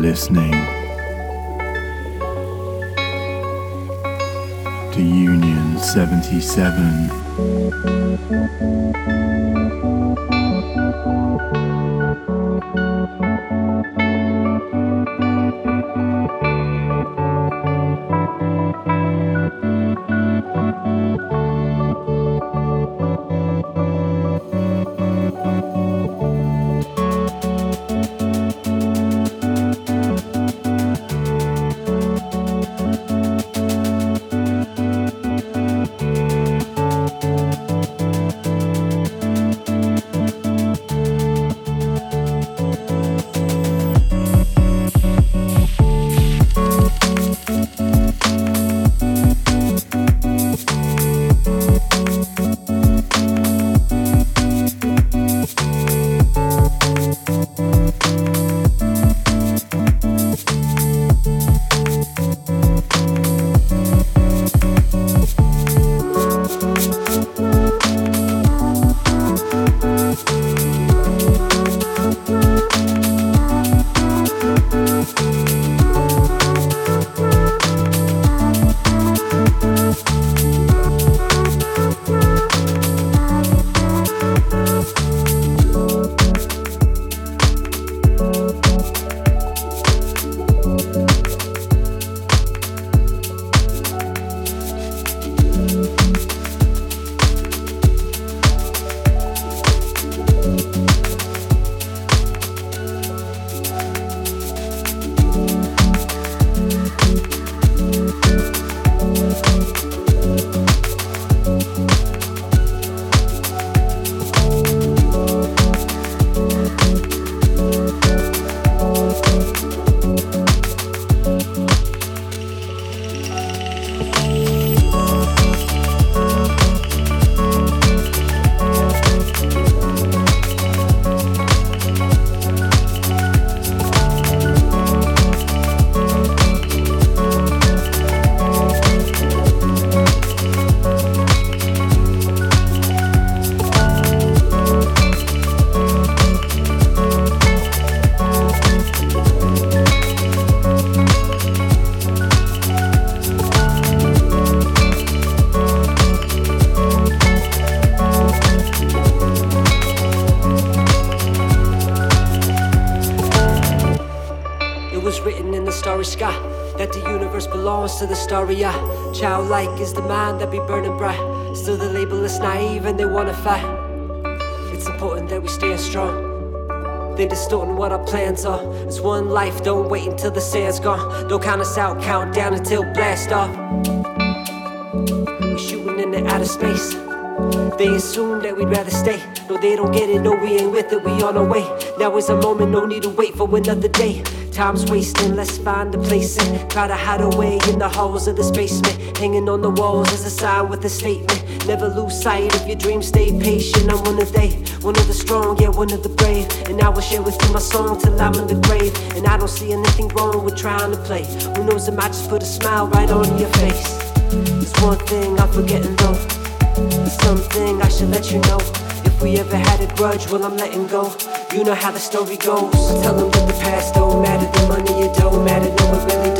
You listening to Union 77. to the Childlike is the mind that be burning bright. Still, the label is naive and they wanna fight. It's important that we stay strong. They distorting what our plans are. It's one life, don't wait until the sand's gone. Don't count us out, count down until blast off. We're shooting in the outer space. They assume that we'd rather stay. No, they don't get it, no, we ain't with it, we on our way. Now is a moment, no need to wait for another day. Time's wasting, let's find a place and try to hide away in the halls of this basement. Hanging on the walls is a sign with a statement. Never lose sight of your dreams, stay patient. I'm one of they, one of the strong, yeah, one of the brave. And I will share with you my song till I'm in the grave. And I don't see anything wrong with trying to play. Who knows, it might just put a smile right on your face. There's one thing I'm forgetting though. Something I should let you know. If we ever had a grudge, well, I'm letting go. You know how the story goes. I tell them that the past don't matter, the money it don't matter, no it really don't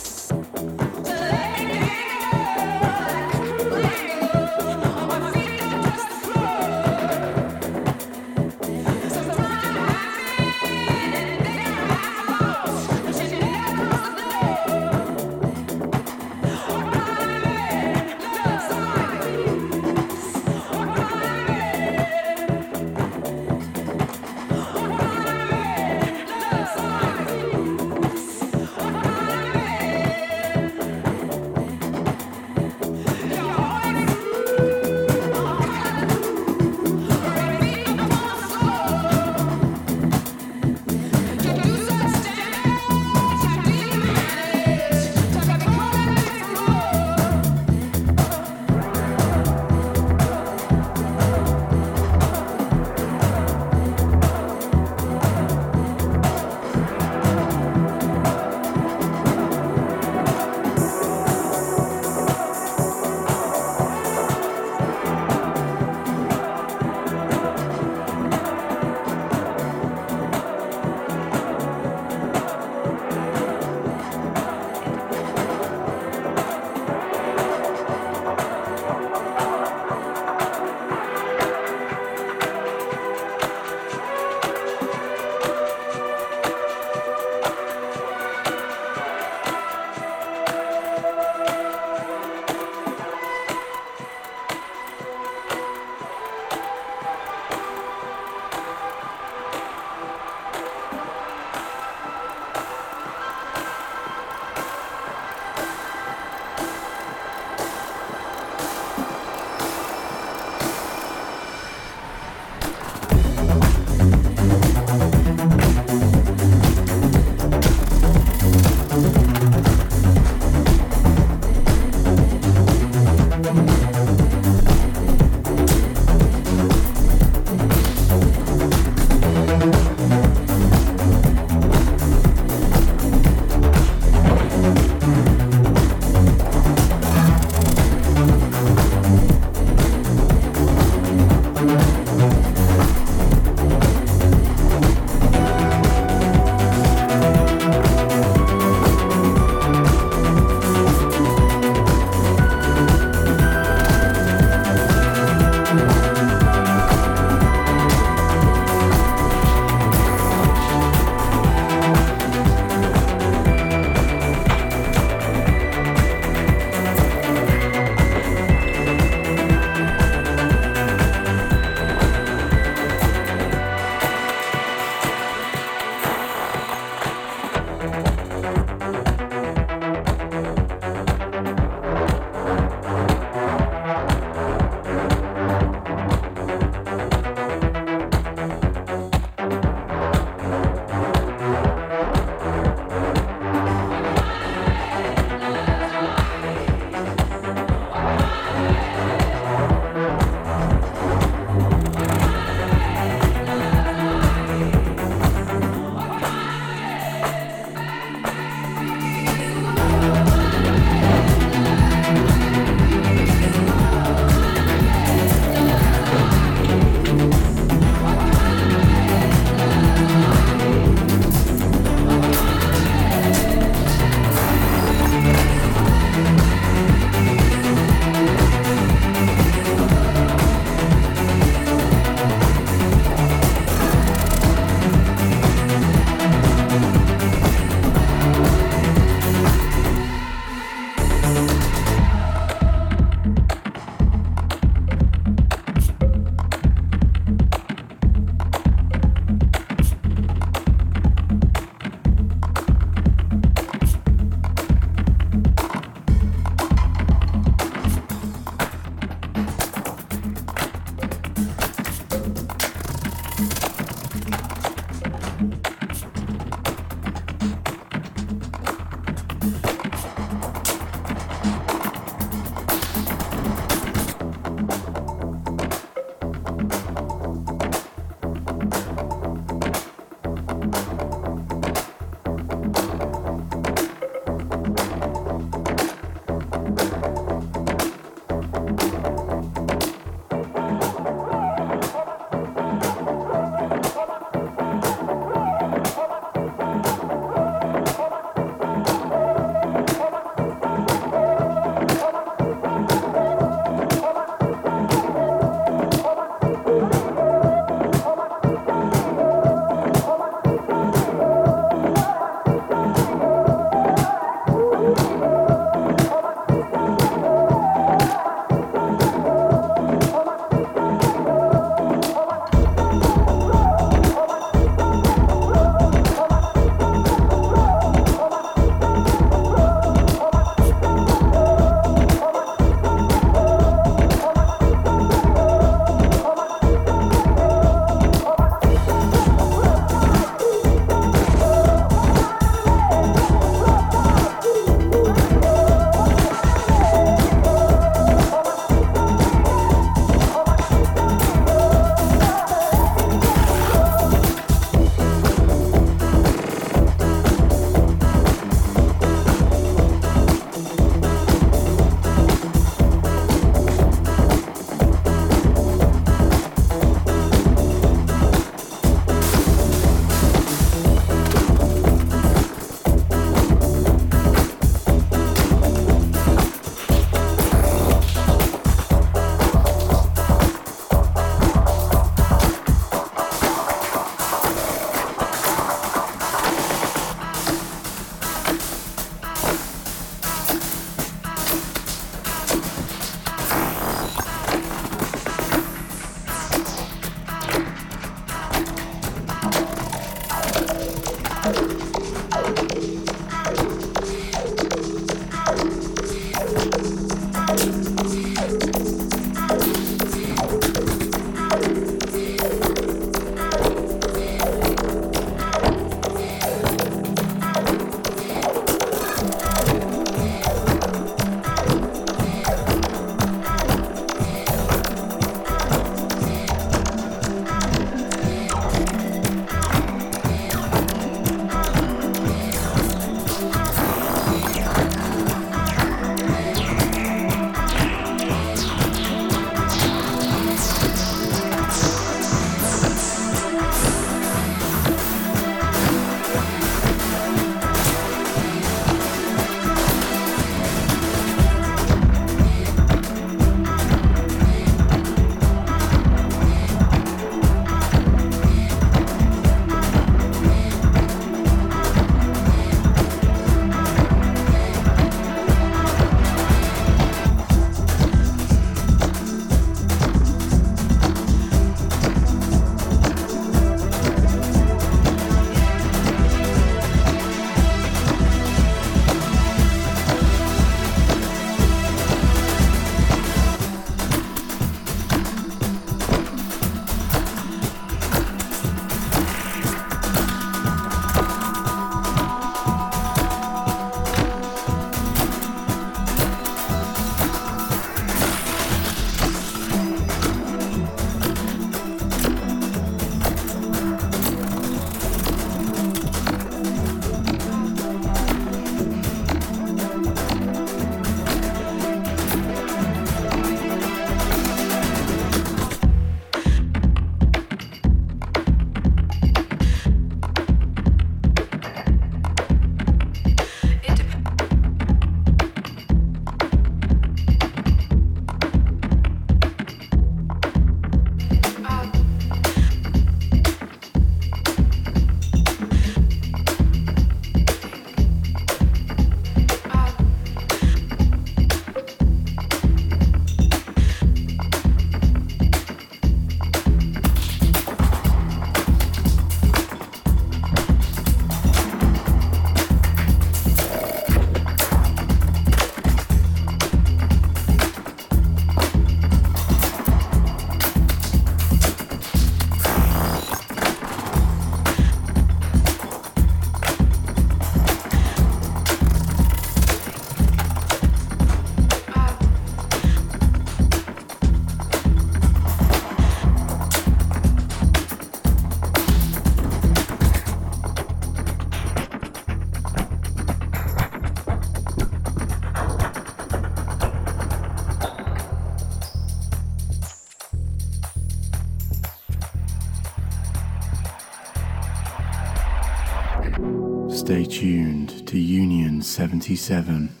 1977.